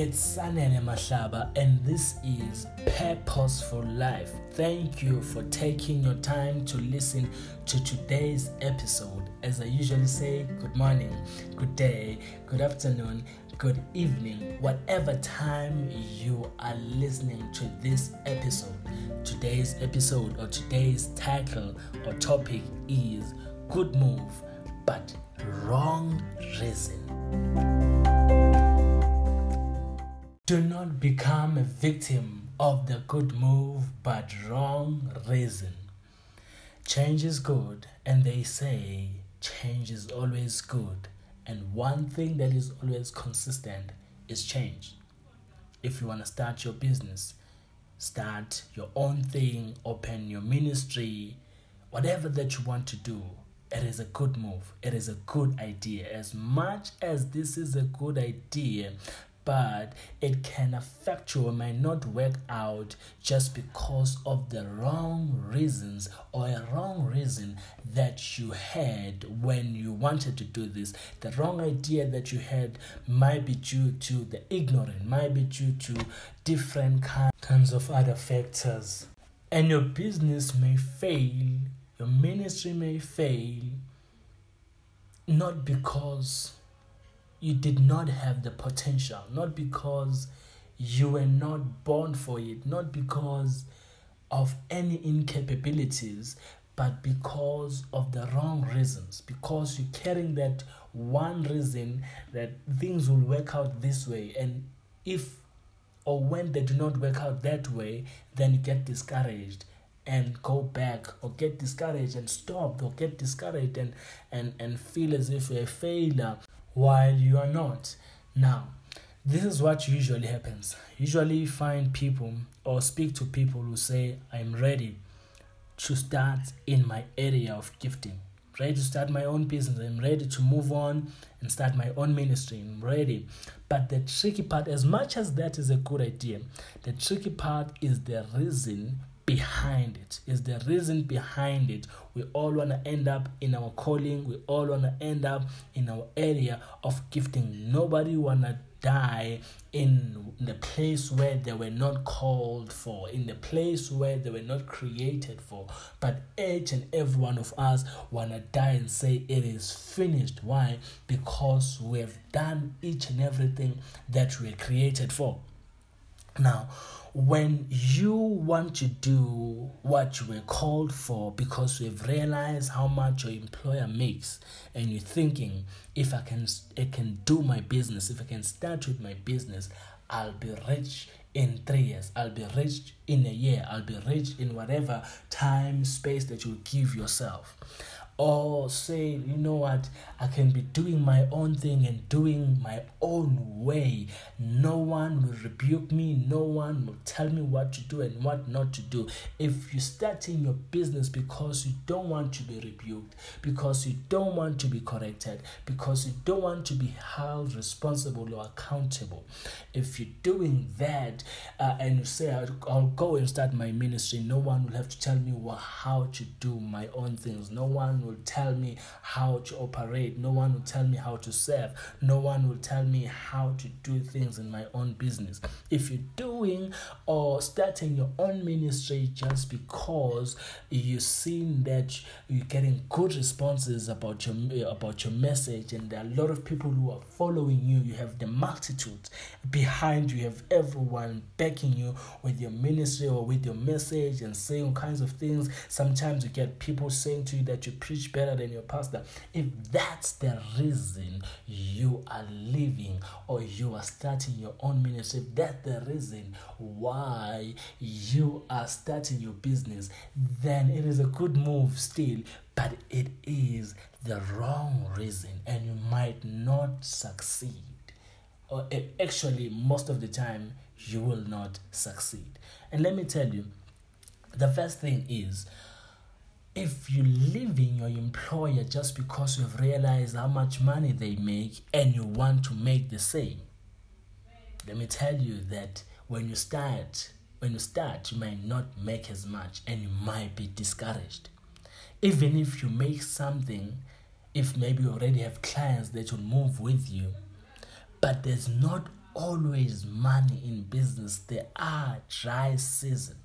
It's Sanele Mahlaba, and this is Purposeful Life. Thank you for taking your time to listen to today's episode. As I usually say, good morning, good day, good afternoon, good evening, whatever time you are listening to this episode. Today's episode or today's title or topic is Good Move, but Wrong Reason. Do not become a victim of the good move but wrong reason. Change is good, and they say change is always good. And one thing that is always consistent is change. If you want to start your business, start your own thing, open your ministry, whatever that you want to do, it is a good move. It is a good idea. As much as this is a good idea, but it can affect you or might not work out just because of the wrong reasons or a wrong reason that you had when you wanted to do this. The wrong idea that you had might be due to the ignorant, might be due to different kinds of other factors. And your business may fail, your ministry may fail, not because you did not have the potential, not because you were not born for it, not because of any incapabilities, but because of the wrong reasons, because you're carrying that one reason that things will work out this way. And if or when they do not work out that way, then you get discouraged and go back or get discouraged and stop or get discouraged and, and, and feel as if you're a failure while you are not. Now, this is what usually happens. Usually, find people or speak to people who say, I'm ready to start in my area of gifting. Ready to start my own business. I'm ready to move on and start my own ministry. I'm ready. But the tricky part, as much as that is a good idea, the tricky part is the reason behind it. Is the reason behind it. We all want to end up in our calling. We all want to end up in our area of gifting. Nobody want to die in the place where they were not called for in the place where they were not created for. But each and every one of us want to die and say it is finished. Why? Because we have done each and everything that we were created for. Now when you want to do what you were called for because you've realized how much your employer makes and you're thinking if i can i can do my business if i can start with my business i'll be rich in three years i'll be rich in a year i'll be rich in whatever time space that you give yourself or say, you know what, I can be doing my own thing and doing my own way. No one will rebuke me, no one will tell me what to do and what not to do. If you start in your business because you don't want to be rebuked, because you don't want to be corrected, because you don't want to be held responsible or accountable, if you're doing that uh, and you say, I'll, I'll go and start my ministry, no one will have to tell me well, how to do my own things. No one will tell me how to operate. No one will tell me how to serve. No one will tell me how to do things in my own business. If you're doing or starting your own ministry just because you've seen that you're getting good responses about your about your message and there are a lot of people who are following you, you have the multitude behind you, you have everyone backing you with your ministry or with your message and saying all kinds of things. Sometimes you get people saying to you that you preach better than your pastor. If that's the reason you are leaving or you are starting your own ministry, if that's the reason why you are starting your business, then it is a good move still, but it is the wrong reason and you might not succeed. Or eh, actually, most of the time, you will not succeed. And let me tell you, the first thing is if you leave in your employer just because you've realized how much money they make and you want to make the same, let me tell you that when you start, when you start, you might not make as much and you might be discouraged. Even if you make something, if maybe you already have clients that will move with you, but there's not always money in business. There are dry seasons.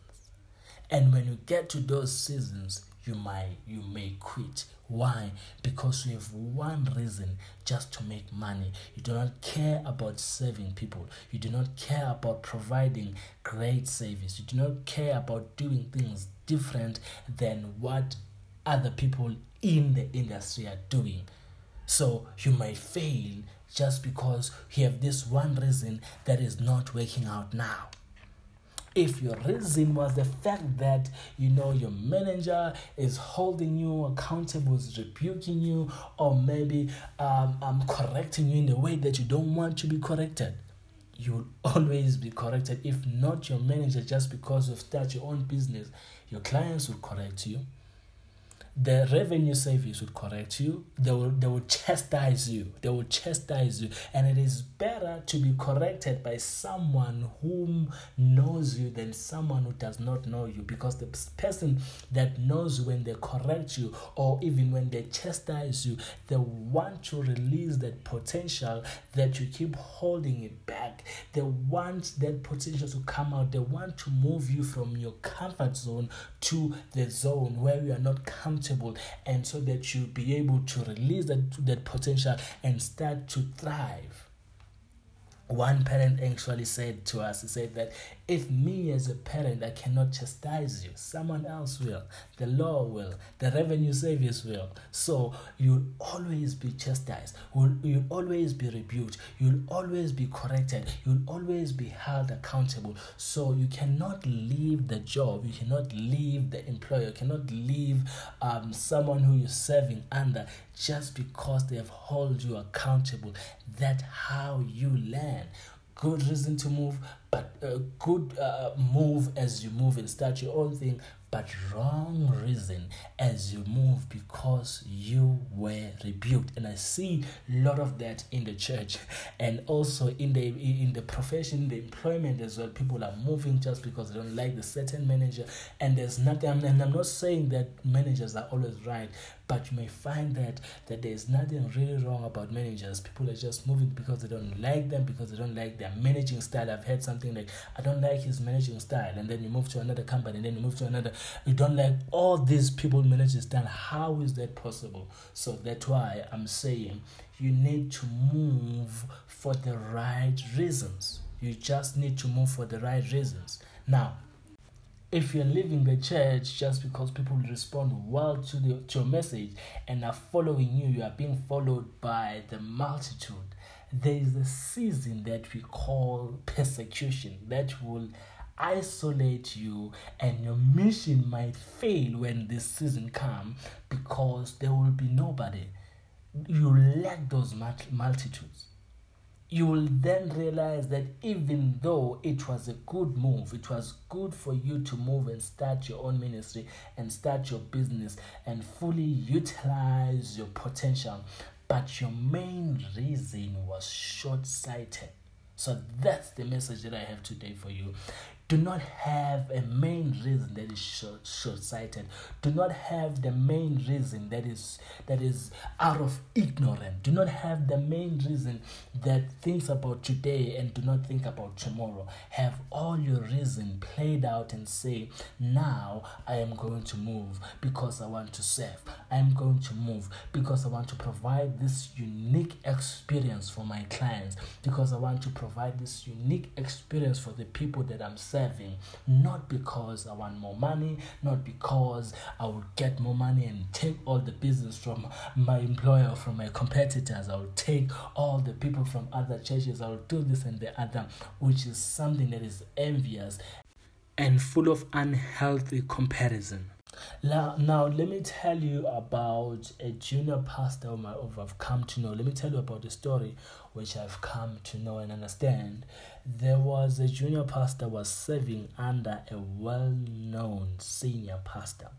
And when you get to those seasons, you might you may quit. Why? Because you have one reason just to make money. You do not care about serving people. You do not care about providing great service. You do not care about doing things different than what other people in the industry are doing. So you might fail just because you have this one reason that is not working out now if your reason was the fact that you know your manager is holding you accountable is rebuking you or maybe um, um, correcting you in a way that you don't want to be corrected you'll always be corrected. If not your manager just because you start your own business your clients will correct you the revenue service would correct you they will they will chastise you they will chastise you. And it is better to be corrected by someone whom knows you than someone who does not know you. Because the person that knows when they correct you or even when they chastise you they want to release that potential that you keep holding it back. They want that potential to come out. They want to move you from your comfort zone to the zone where you are not comfortable comfortable and so that you'll be able to release that, that potential and start to thrive one parent actually said to us, he said that if me as a parent I cannot chastise you, someone else will. The law will. The revenue service will. So you'll always be chastised. You'll, you'll always be rebuked. You'll always be corrected. You'll always be held accountable. So you cannot leave the job. You cannot leave the employer. You cannot leave um, someone who you're serving under just because they have held you accountable. That's how you learn good reason to move, but a good uh, move as you move and start your own thing, but wrong reason as you move because you were rebuked. And i see a lot of that in the church and also in the in the profession the employment as well. People are moving just because they don't like the certain manager. And there's nothing and i'm not saying that managers are always right but you may find that that there's nothing really wrong about managers. People are just moving because they don't like them because they don't like their managing style. I've heard something like i don't like his managing style. And then you move to another company and then you move to another you don't let all these people managing style how is that possible so that's why i'm saying you need to move for the right reasons you just need to move for the right reasons now if you're leaving the church just because people respond well to, the, to your message and are following you, you are being followed by the multitude. There is a season that we call persecution that will isolate you and your mission might fail when this season comes because there will be nobody. You lack those multitudes you will then realize that even though it was a good move, it was good for you to move and start your own ministry and start your business and fully utilize your potential, but your main reason was short sighted. So that's the message that I have today for you do not have a main reason that is short short-sighted do not have the main reason that is that is out of ignorance. Do not have the main reason that thinks about today and do not think about tomorrow. Have all your reason played out and say now i am going to move because i want to serve. I am going to move because i want to provide this unique experience for my clients. Because i want to provide this unique experience for the people that i'm serving, not because I want more money, not because I will get more money and take all the business from my employer or from my competitors. I will take all the people from other churches. I will do this and the other, which is something that is envious and full of unhealthy comparison. Now, now let me tell you about a junior pastor whom I've come to know. Let me tell you about the story which I've come to know and understand. There was a junior pastor was serving under a well-known senior pastor.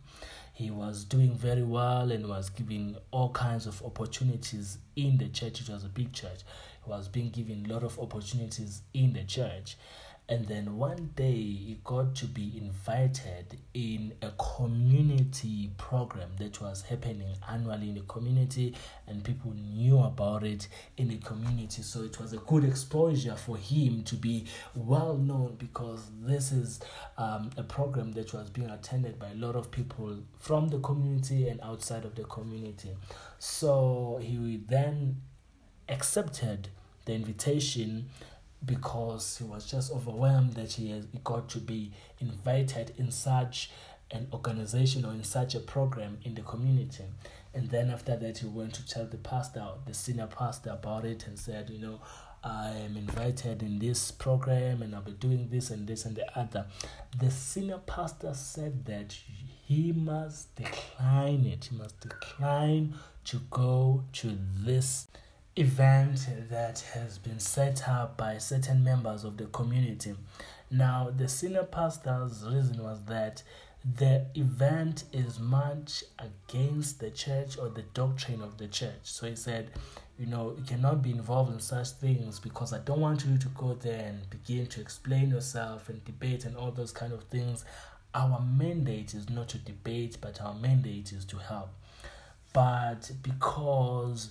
He was doing very well and was given all kinds of opportunities in the church. It was a big church. He was being given a lot of opportunities in the church And then one day he got to be invited in a community program that was happening annually in the community, and people knew about it in the community. So it was a good exposure for him to be well known because this is um, a program that was being attended by a lot of people from the community and outside of the community. So he then accepted the invitation because he was just overwhelmed that he, got to be invited in such an organization or in such a program in the community. And then after that, he went to tell the pastor, the senior pastor, about it and said, you know, I am invited in this program and I'll be doing this and this and the other. The senior pastor said that he must decline it. He must decline to go to this event that has been set up by certain members of the community. Now, the senior pastor's reason was that the event is much against the church or the doctrine of the church. So he said, you know, you cannot be involved in such things because I don't want you to go there and begin to explain yourself and debate and all those kind of things. Our mandate is not to debate, but our mandate is to help. But because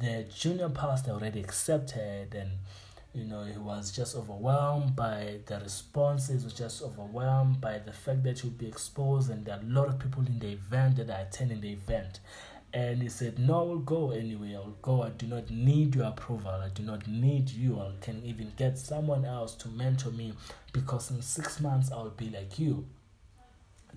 the junior pastor already accepted and you know he was just overwhelmed by the responses was just overwhelmed by the fact that would be exposed and there are a lot of people in the event that are attending the event. And he said no i will go anyway. I will go. I do not need your approval. I do not need you. I can even get someone else to mentor me because in six months i will be like you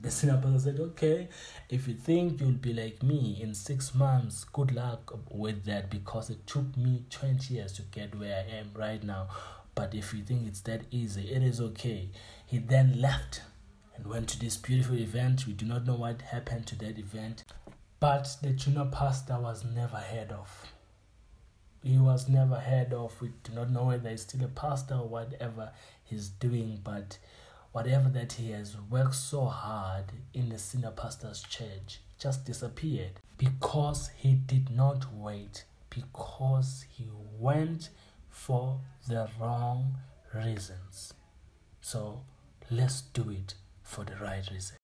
the pastor said, Okay, if you think you'll be like me in six months, good luck with that because it took me 20 years to get where I am right now. But if you think it's that easy, it is okay. He then left and went to this beautiful event. We do not know what happened to that event, but the junior pastor was never heard of. He was never heard of. We do not know whether he's still a pastor or whatever he's doing, but whatever that he has worked so hard in the senior pastor's church just disappeared because he did not wait, because he went for the wrong reasons. So let's do it for the right reason.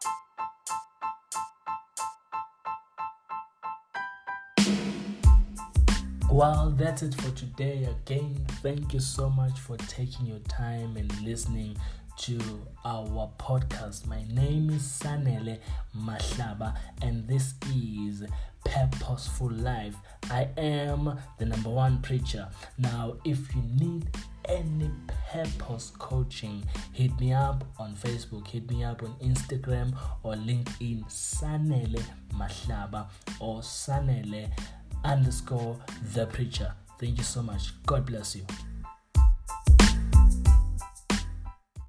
Well, that's it for today. Again, thank you so much for taking your time and listening to our podcast. My name is Sanele Mahlaba, and this is Purposeful Life. I am the number one preacher. Now, if you need any purpose coaching, hit me up on Facebook, hit me up on Instagram or LinkedIn, Sanele Mahlaba or Sanele underscore the preacher. Thank you so much. God bless you.